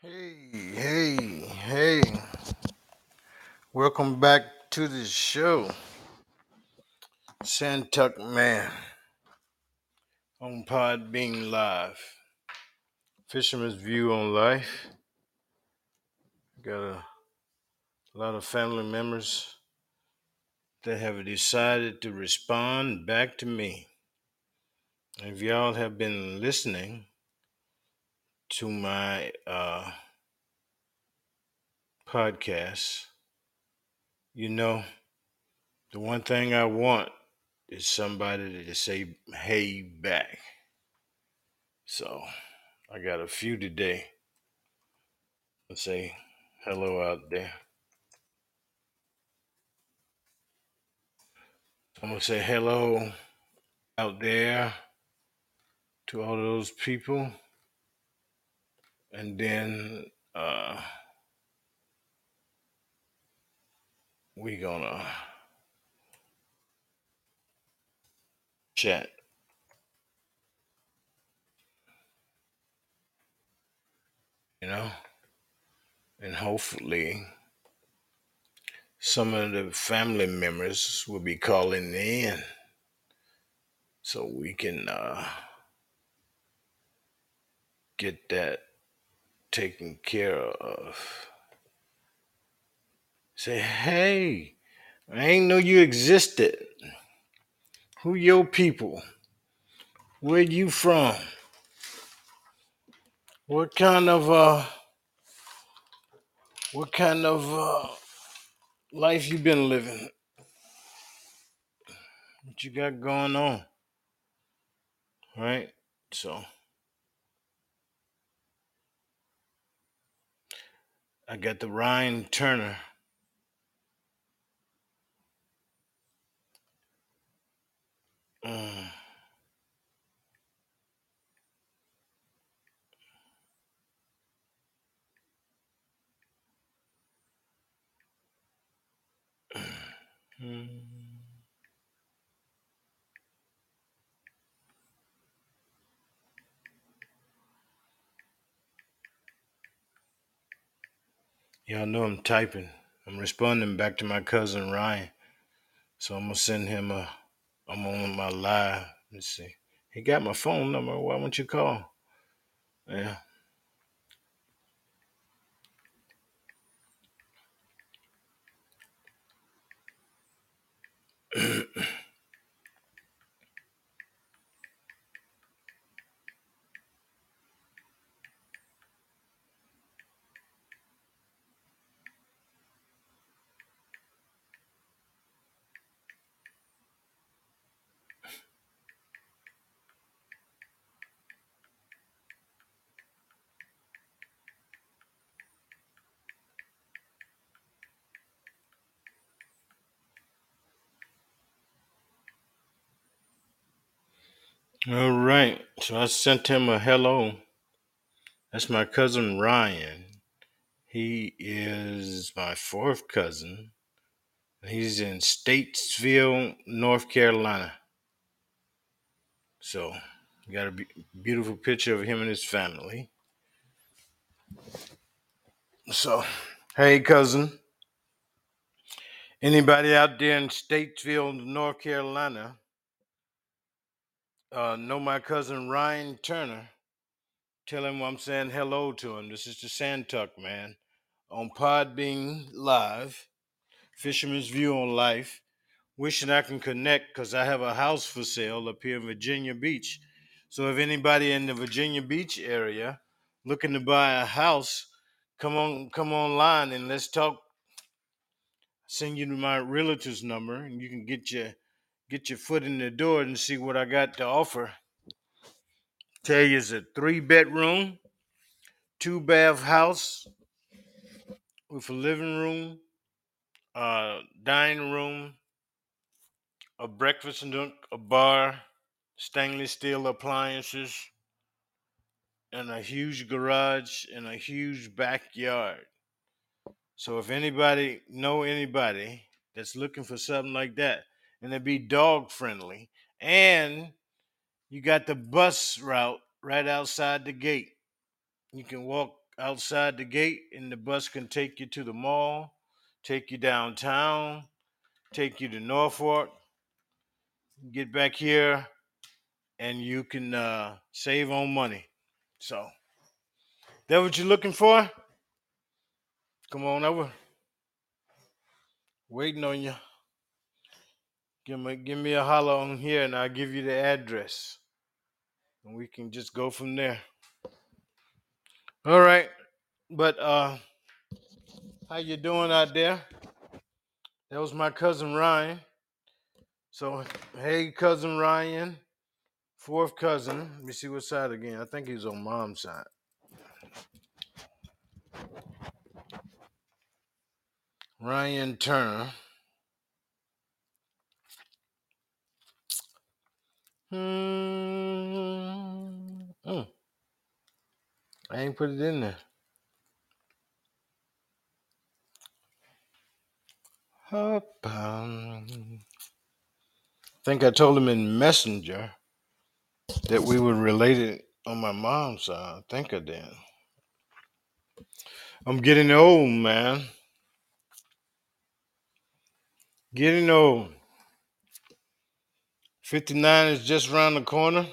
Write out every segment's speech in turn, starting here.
Hey, hey, hey. Welcome back to the show. Santuck Man on Podbean Live. Fisherman's View on Life. Got a lot of family members that have decided to respond back to me. If y'all have been listening to my uh, podcast, you know the one thing I want is somebody to say hey back. So I got a few today. Let's say hello out there. I'm gonna say hello out there to all those people, and then uh, we gonna chat. You know, and hopefully some of the family members will be calling in so we can uh, get that taken care of. Say, hey, I ain't know you existed. Who your people? Where you from? What kind of uh what kind of uh life you been living? What you got going on? Right? So I got the Ryan Turner. Mm, mm. Y'all know I'm typing. I'm responding back to my cousin Ryan. So I'm gonna send him a I'm on my live. Let's see. He got my phone number. Why won't you call? Yeah. All right. So I sent him a hello. That's my cousin Ryan. He is my fourth cousin. He's in Statesville, North Carolina. So, got a be- beautiful picture of him and his family. So, hey, cousin. Anybody out there in Statesville, North Carolina, uh, know my cousin Ryan Turner? Tell him I'm saying hello to him. This is the Santuck man on Podbean Live, Fisherman's View on Life. Wishing I can connect because I have a house for sale up here in Virginia Beach. So if anybody in the Virginia Beach area looking to buy a house, come on, come online and let's talk. Send you my realtor's number and you can get your get your foot in the door and see what I got to offer. Tell you it's a three bedroom, two bath house with a living room, a dining room, a breakfast nook, a bar, stainless steel appliances, and a huge garage and a huge backyard. So if anybody know anybody that's looking for something like that, and it be dog friendly, and you got the bus route right outside the gate. You can walk outside the gate, and the bus can take you to the mall, take you downtown, take you to Norfolk, get back here, and you can uh, save on money. So, that what you're looking for? Come on over. Waiting on you. Give me, give me a holler on here, and I'll give you the address, and we can just go from there. All right, but uh, how you doing out there? That was my cousin Ryan. So, hey, cousin Ryan, fourth cousin. Let me see what side again. I think he's on mom's side. Ryan Turner. Hmm. Mm. I ain't put it in there. Up, um, think I told him in Messenger that we were related on my mom's side. I think I did. I'm getting old, man. Getting old. 59 is just around the corner.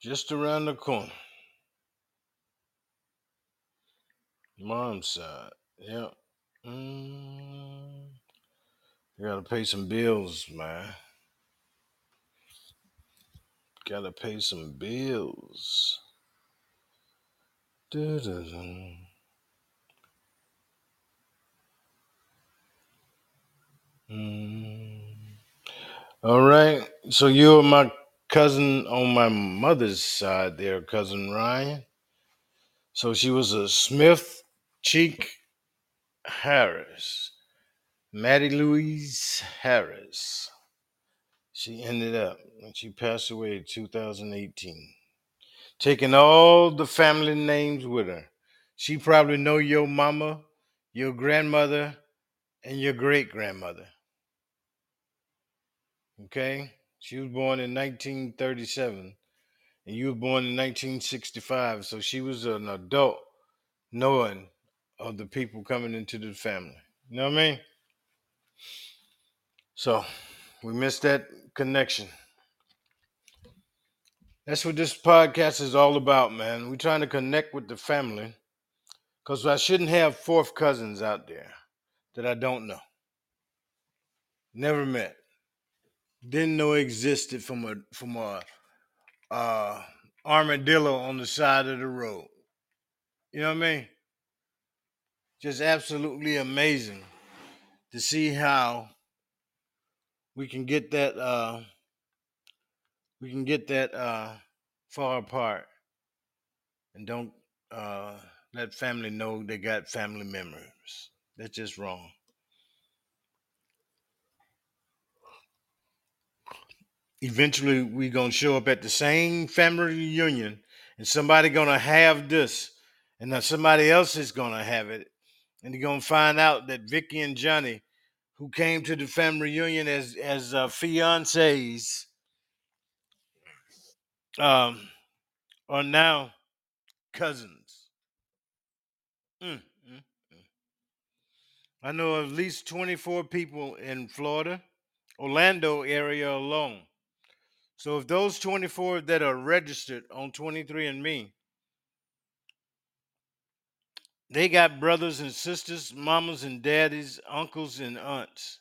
Just around the corner. Mom's side. Yep. Mm, gotta pay some bills, man. Gotta pay some bills. Doo-doo-doo. Mm. All right. So you're my cousin on my mother's side there, cousin Ryan. So she was a Smith Cheek Harris. Maddie Louise Harris. She ended up and she passed away in 2018. Taking all the family names with her. She probably know your mama, your grandmother, and your great grandmother. Okay? She was born in 1937 and you were born in 1965. So she was an adult knowing of the people coming into the family. You know what I mean? So we missed that connection. That's what this podcast is all about, man. We're trying to connect with the family because I shouldn't have fourth cousins out there that I don't know, never met, didn't know existed from a from a uh, armadillo on the side of the road. You know what I mean? Just absolutely amazing to see how we can get that uh, we can get that uh, far apart and don't uh, let family know they got family members. That's just wrong. Eventually, we're gonna show up at the same family reunion, and somebody gonna have this, and then somebody else is gonna have it, and you're gonna find out that Vicky and Johnny, who came to the family reunion as as uh, fiancés, um, are now cousins. Mm, mm, mm. I know at least 24 people in Florida, Orlando area alone. So if those 24 that are registered on 23andMe, they got brothers and sisters, mamas and daddies, uncles and aunts,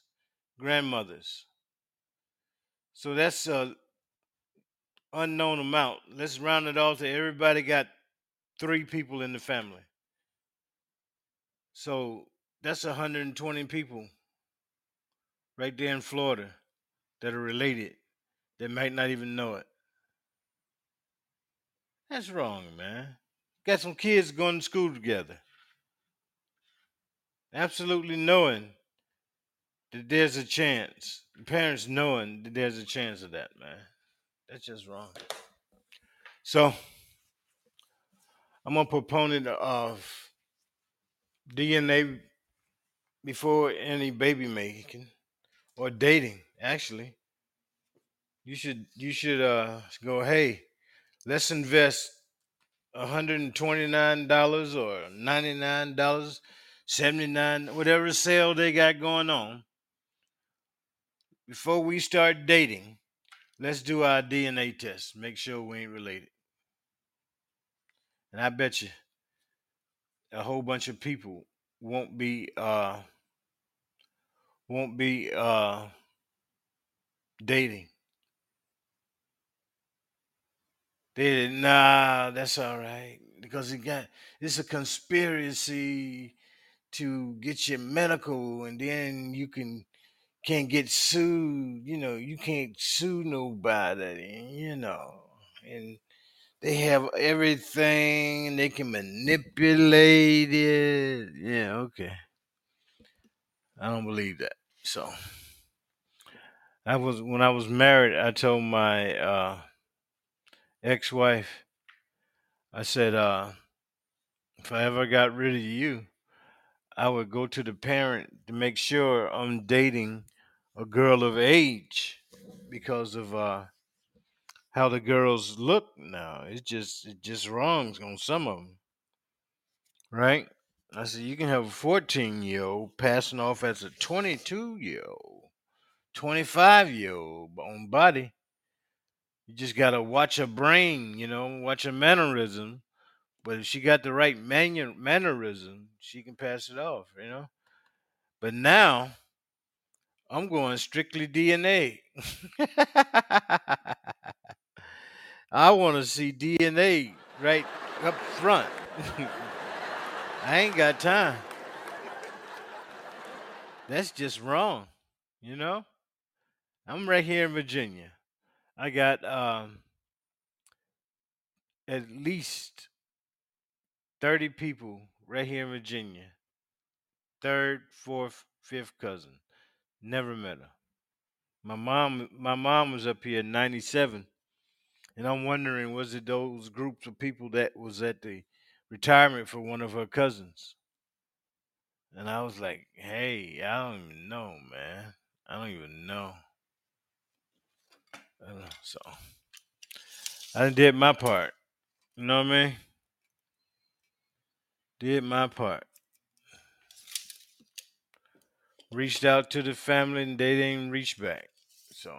grandmothers. So that's a unknown amount. Let's round it off to everybody got three people in the family. So that's 120 people right there in Florida that are related that might not even know it. That's wrong, man. Got some kids going to school together, absolutely knowing that there's a chance. Parents knowing that there's a chance of that, man. That's just wrong. So I'm a proponent of DNA before any baby making or dating. Actually, you should you should uh go. Hey, let's invest $129 or $99, 79 whatever sale they got going on, before we start dating, let's do our DNA test. Make sure we ain't related. And I bet you a whole bunch of people won't be uh won't be uh dating. They did, nah, that's all right. Because it got it's a conspiracy to get your medical and then you can can't get sued, you know, you can't sue nobody, you know. And they have everything and they can manipulate it. Yeah, okay. I don't believe that. So I was when I was married, I told my uh ex-wife, I said, uh, if I ever got rid of you, I would go to the parent to make sure I'm dating a girl of age because of uh how the girls look now. It's just it's just wrong on some of them, right? I said you can have a 14 year old passing off as a 22 year old, 25 year old on body. You just gotta watch her brain, you know, watch her mannerism. But if she got the right manu- mannerism, she can pass it off, you know. But now I'm going strictly DNA. I want to see DNA right up front. I ain't got time. That's just wrong, you know. I'm right here in Virginia. I got um, at least 30 people right here in Virginia. Third, fourth, fifth cousin. Never met her. My mom my mom was up here in 97 and I'm wondering was it those groups of people that was at the retirement for one of her cousins. And I was like, "Hey, I don't even know, man. I don't even know." So I did my part. You know what I mean? Did my part. Reached out to the family and they didn't reach back. So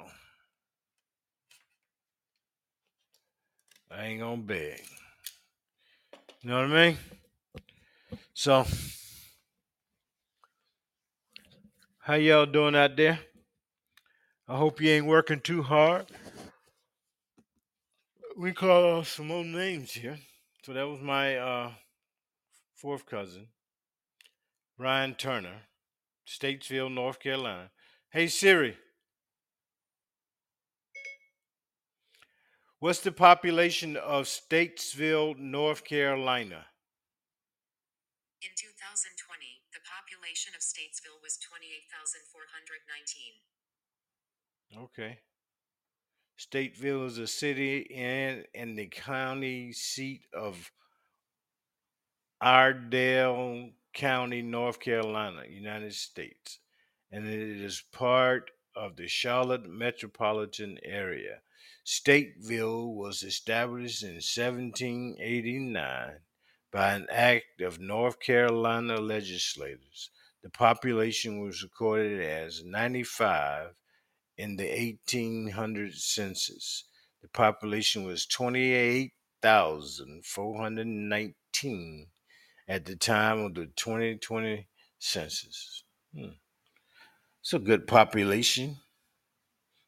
I ain't gonna beg. You know what I mean? So how y'all doing out there? I hope you ain't working too hard. We call some old names here. So that was my uh, fourth cousin, Ryan Turner, Statesville, North Carolina. Hey Siri, what's the population of Statesville, North Carolina? In 2020, the population of Statesville was 28,419. Okay. Statesville is a city and and the county seat of Iredell County, North Carolina, United States, and it is part of the Charlotte metropolitan area. Statesville was established in 1789 by an act of North Carolina legislators. The population was recorded as 95 in the 1800 census. The population was 28,419 at the time of the 2020 census. Hmm. It's a good population.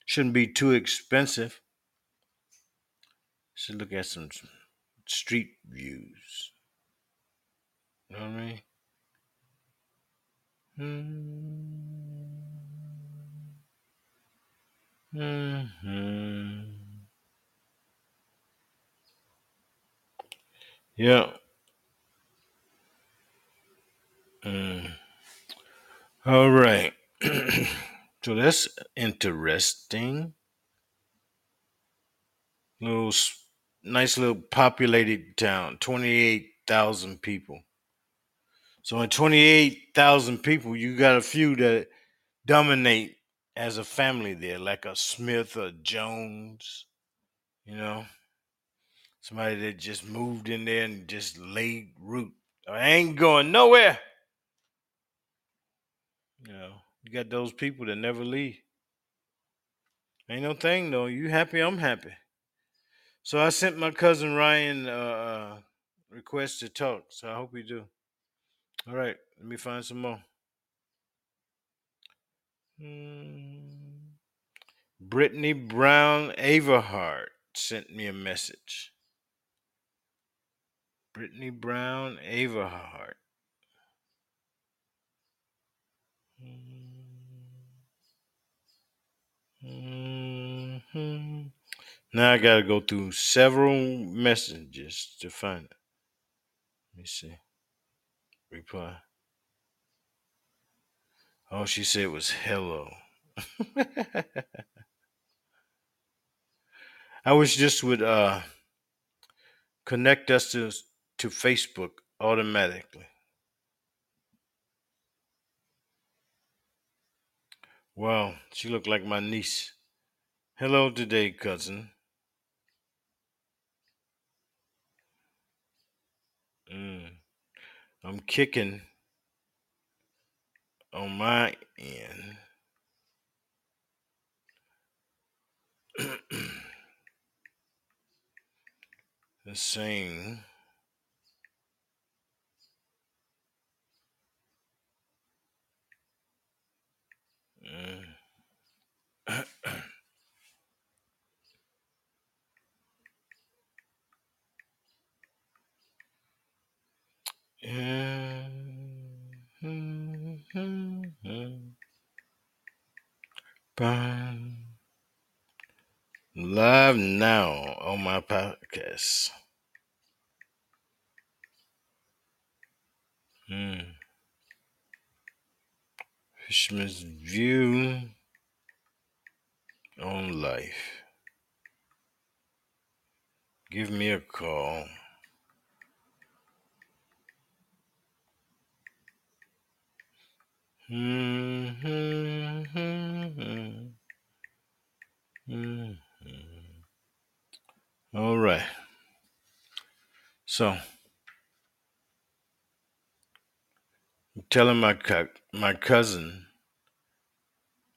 Shouldn't be too expensive. Should look at some street views. You know what I mean? Hmm. Hmm Yeah. Mm. All right. so that's interesting. Little nice little populated town, 28,000 people. So in 28,000 people, you got a few that dominate as a family there, like a Smith or Jones, you know. Somebody that just moved in there and just laid root. I ain't going nowhere. You know, you got those people that never leave. Ain't no thing though. You happy? I'm happy. So I sent my cousin Ryan uh, uh request to talk. So I hope you do. All right, let me find some more. Hmm. Brittany Brown Averhart sent me a message. Brittany Brown Averhart. hmm Now I gotta go through several messages to find it. Let me see. Reply. Oh, she said it was hello. I wish this would uh connect us to to Facebook automatically. Wow, she looked like my niece. Hello today, cousin. Mm. I'm kicking on my end. the same. Mm. Live now on my podcast. Hmm. Fisherman's view on life. Give me a call. Hmm, hmm, hmm, All right. So, I'm telling my co- my cousin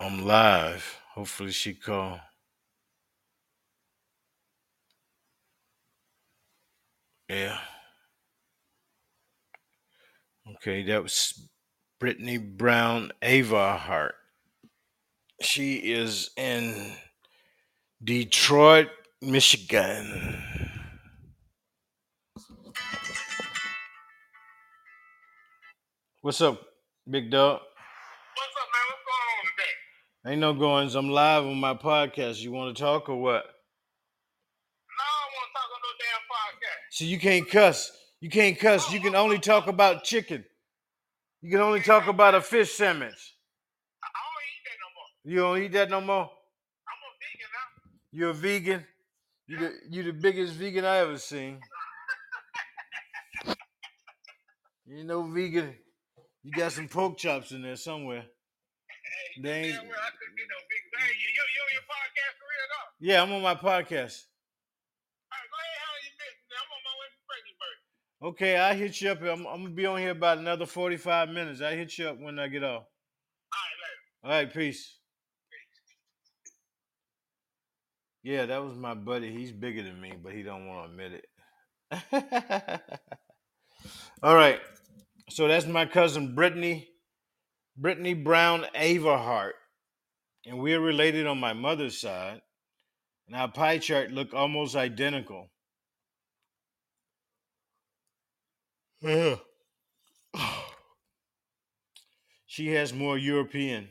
I'm live. Hopefully she call. Yeah. Okay, that was Brittany Brown Averhart. She is in Detroit, Michigan. What's up, big dog? What's up, man? What's going on today? Ain't no goings. I'm live on my podcast. You want to talk or what? No, I don't want to talk on no damn podcast. See, you can't cuss. You can't cuss. You can only talk about chicken. You can only talk about a fish sandwich. I I don't eat that no more. You don't eat that no more. I'm a vegan now. You're a vegan. You the you the biggest vegan I ever seen. You know vegan. You got some pork chops in there somewhere. Hey, They ain't- damn well, I couldn't get no vegan. Hey, you, you, you on your podcast for real, though? Yeah, I'm on my podcast. All right, go ahead, your business. I'm on my way to. Okay, I hit you up. I'm, I'm gonna be on here about another 45 minutes. I hit you up when I get off. All right, later. All right, peace. Yeah, that was my buddy. He's bigger than me, but he don't want to admit it. All right. So that's my cousin Brittany, Brittany Brown Averhart, and we're related on my mother's side. And our pie chart look almost identical. Yeah. She has more European.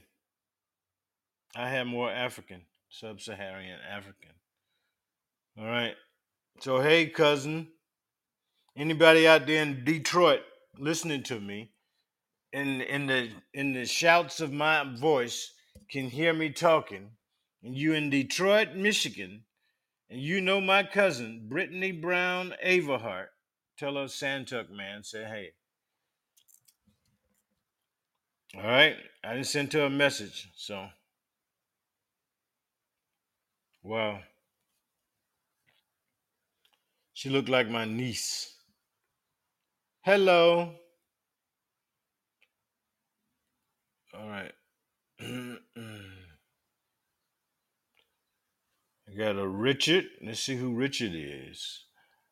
I have more African, sub-Saharan African. All right. So hey, cousin, anybody out there in Detroit listening to me, in in the in the shouts of my voice, can hear me talking, and you in Detroit, Michigan, and you know my cousin Brittany Brown Averhart, tell her Santuck man say hey. All right, I just sent her a message, so wow. She looked like my niece. Hello. All right. I got a Richard. Let's see who Richard is.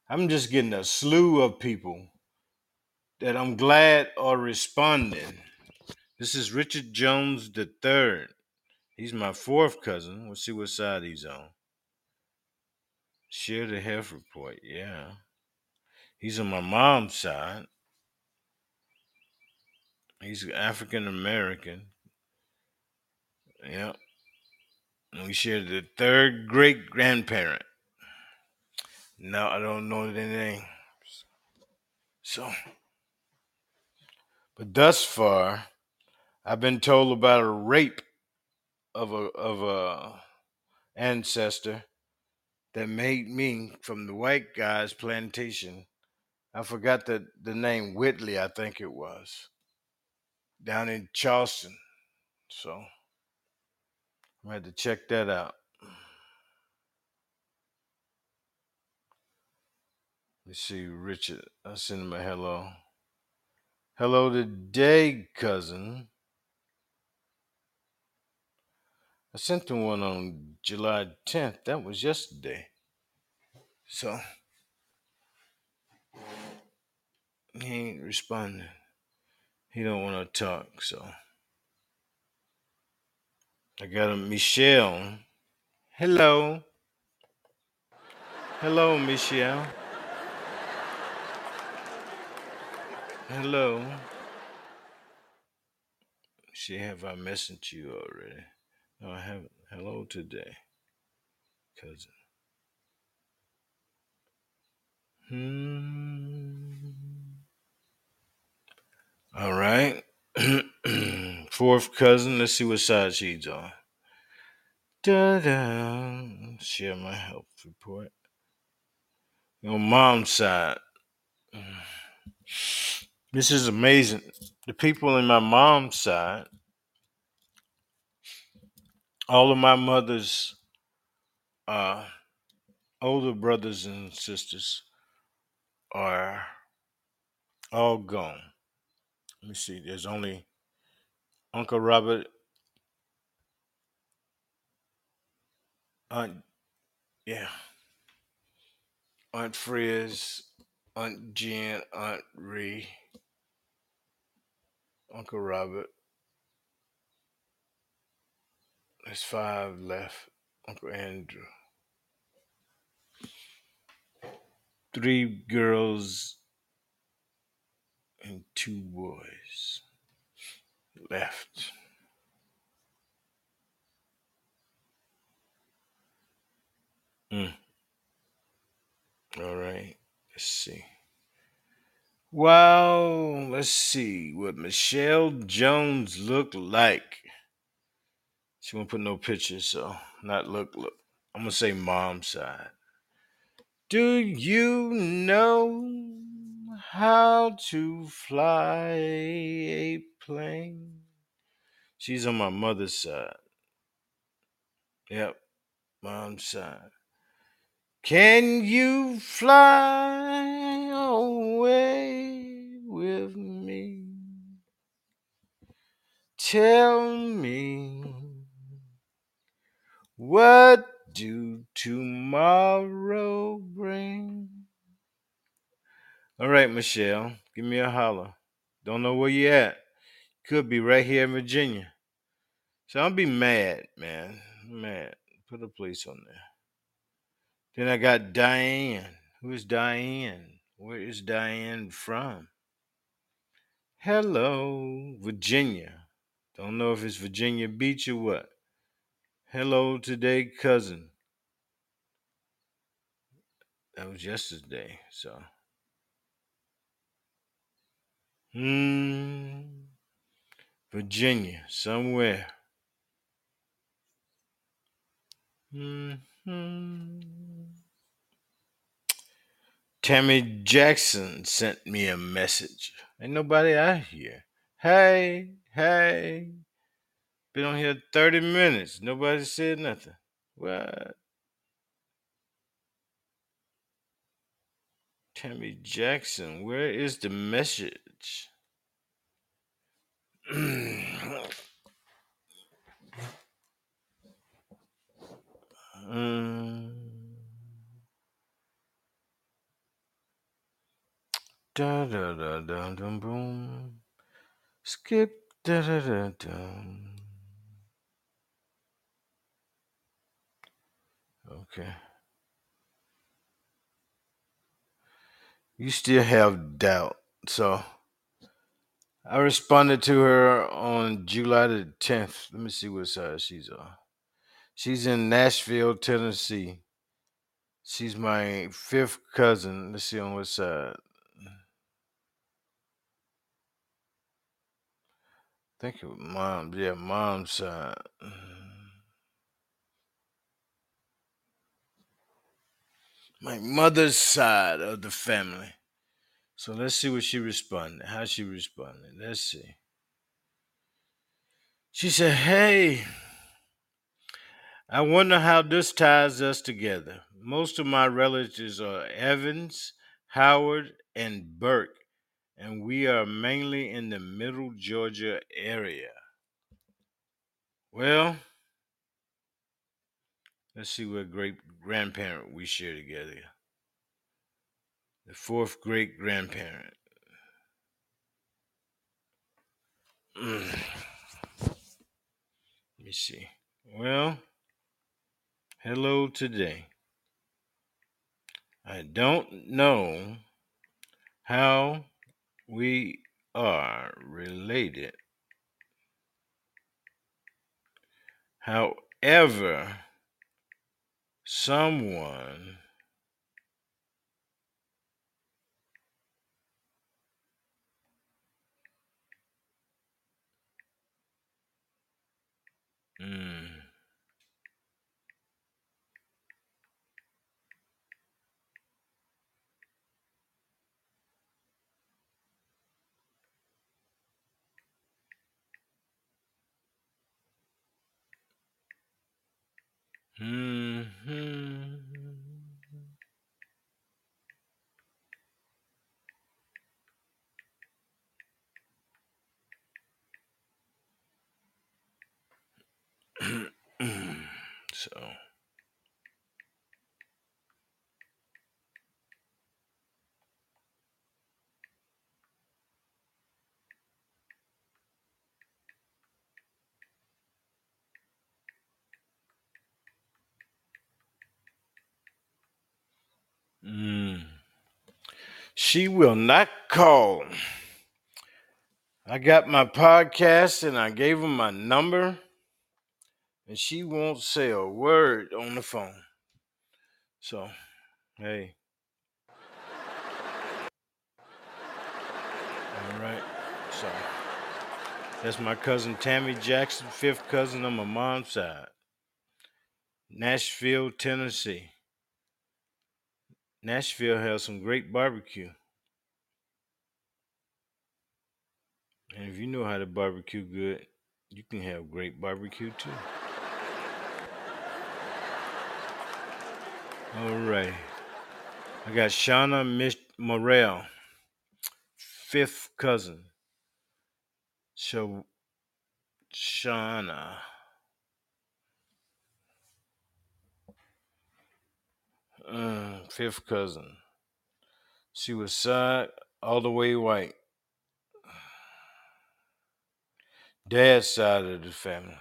I'm just getting a slew of people that I'm glad are responding. This is Richard Jones the third. He's my fourth cousin. We'll see what side he's on. Share the health report. Yeah. He's on my mom's side. He's African American. Yep. And we share the third great grandparent. No, I don't know the name. So, but thus far, I've been told about a rape of a of a ancestor that made me from the white guy's plantation. I forgot the, the name Whitley, I think it was, down in Charleston. So I had to check that out. Let's see, Richard. I send him a hello. Hello today, cousin. I sent him one on July 10th. That was yesterday. So he ain't responding. He don't want to talk. So I got a Michelle. Hello. Hello, Michelle. Hello. She have I messaged you already? No, I haven't. Hello today, cousin. Hmm. All right. Fourth cousin. Let's see what side she's on. Da da. Share my health report. Your mom's side. This is amazing. The people in my mom's side, all of my mother's uh, older brothers and sisters are all gone. Let me see. There's only Uncle Robert, Aunt, yeah, Aunt Friz, Aunt Jen, Aunt Ree, Uncle Robert. There's five left. Uncle Andrew. Three girls and two boys left. Mm. All right. Let's see. Well, Let's see what Michelle Jones looked like. She won't put no pictures, so not look. Look. I'm gonna say mom side. Do you know how to fly a plane? She's on my mother's side. Yep, mom's side. Can you fly away with me? Tell me what do tomorrow bring? All right, Michelle, give me a holler. Don't know where you at. Could be right here in Virginia. So I'll be mad, man. Mad. Put a place on there. Then I got Diane. Who's Diane? Where is Diane from? Hello, Virginia. Don't know if it's Virginia Beach or what. Hello today, cousin. That was yesterday, so. Hmm. Virginia, somewhere. Hmm. Tammy Jackson sent me a message. Ain't nobody out here. Hey, hey. Been on here 30 minutes. Nobody said nothing. What? Tammy Jackson, where is the message? Mm, da da da da dum boom. Skip da da da dum. Okay. You still have doubt. So I responded to her on July the 10th. Let me see what side she's on. She's in Nashville, Tennessee. She's my fifth cousin. Let's see on what side. I think mom. Yeah, mom's side. My mother's side of the family. So let's see what she responded. How she responded. Let's see. She said, Hey, I wonder how this ties us together. Most of my relatives are Evans, Howard, and Burke, and we are mainly in the middle Georgia area. Well, let's see what great grandparent we share together. The fourth great grandparent. Let me see. Well, hello today. I don't know how we are related. However, someone mm, mhm. She will not call. I got my podcast and I gave her my number, and she won't say a word on the phone. So, hey, all right. So that's my cousin Tammy Jackson, fifth cousin on my mom's side, Nashville, Tennessee. Nashville has some great barbecue. And if you know how to barbecue good, you can have great barbecue too. All right. I got Shauna Mish Morel, fifth cousin. So Shauna. Mm, fifth cousin. She was side all the way white. Dad's side of the family.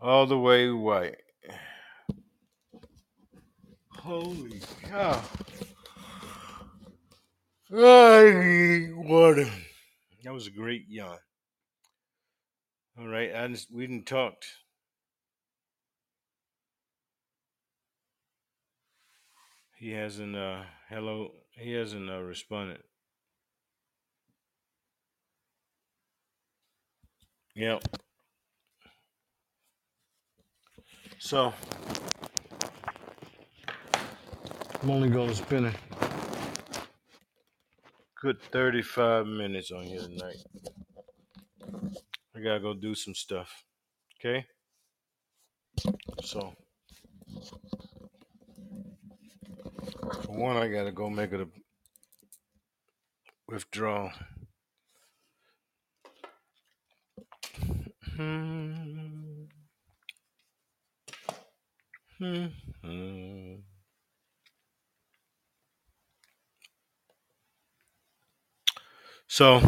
All the way white. Holy cow. I need water. That was a great yawn. All right, I just, we didn't talked. He hasn't uh hello he hasn't uh, responded. Yep. So I'm only gonna spend a good 35 minutes on here tonight. I gotta go do some stuff. Okay? So for one I gotta go make it a withdraw. Hmm. Hmm. So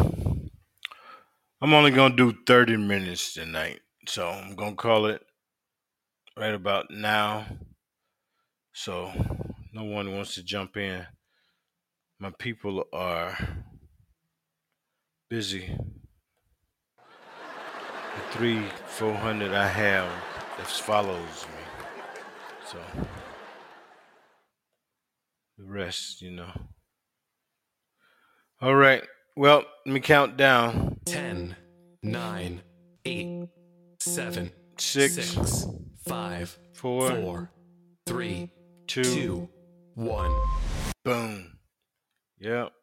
I'm only gonna do 30 minutes tonight. So I'm gonna call it right about now. So no one wants to jump in. My people are busy. The three, four hundred I have that follows me. So the rest, you know. All right. Well, let me count down. 10, 9, 8, 7, Six, 6, 5, four, 4, 3, two, 2, 1. boom. Yep.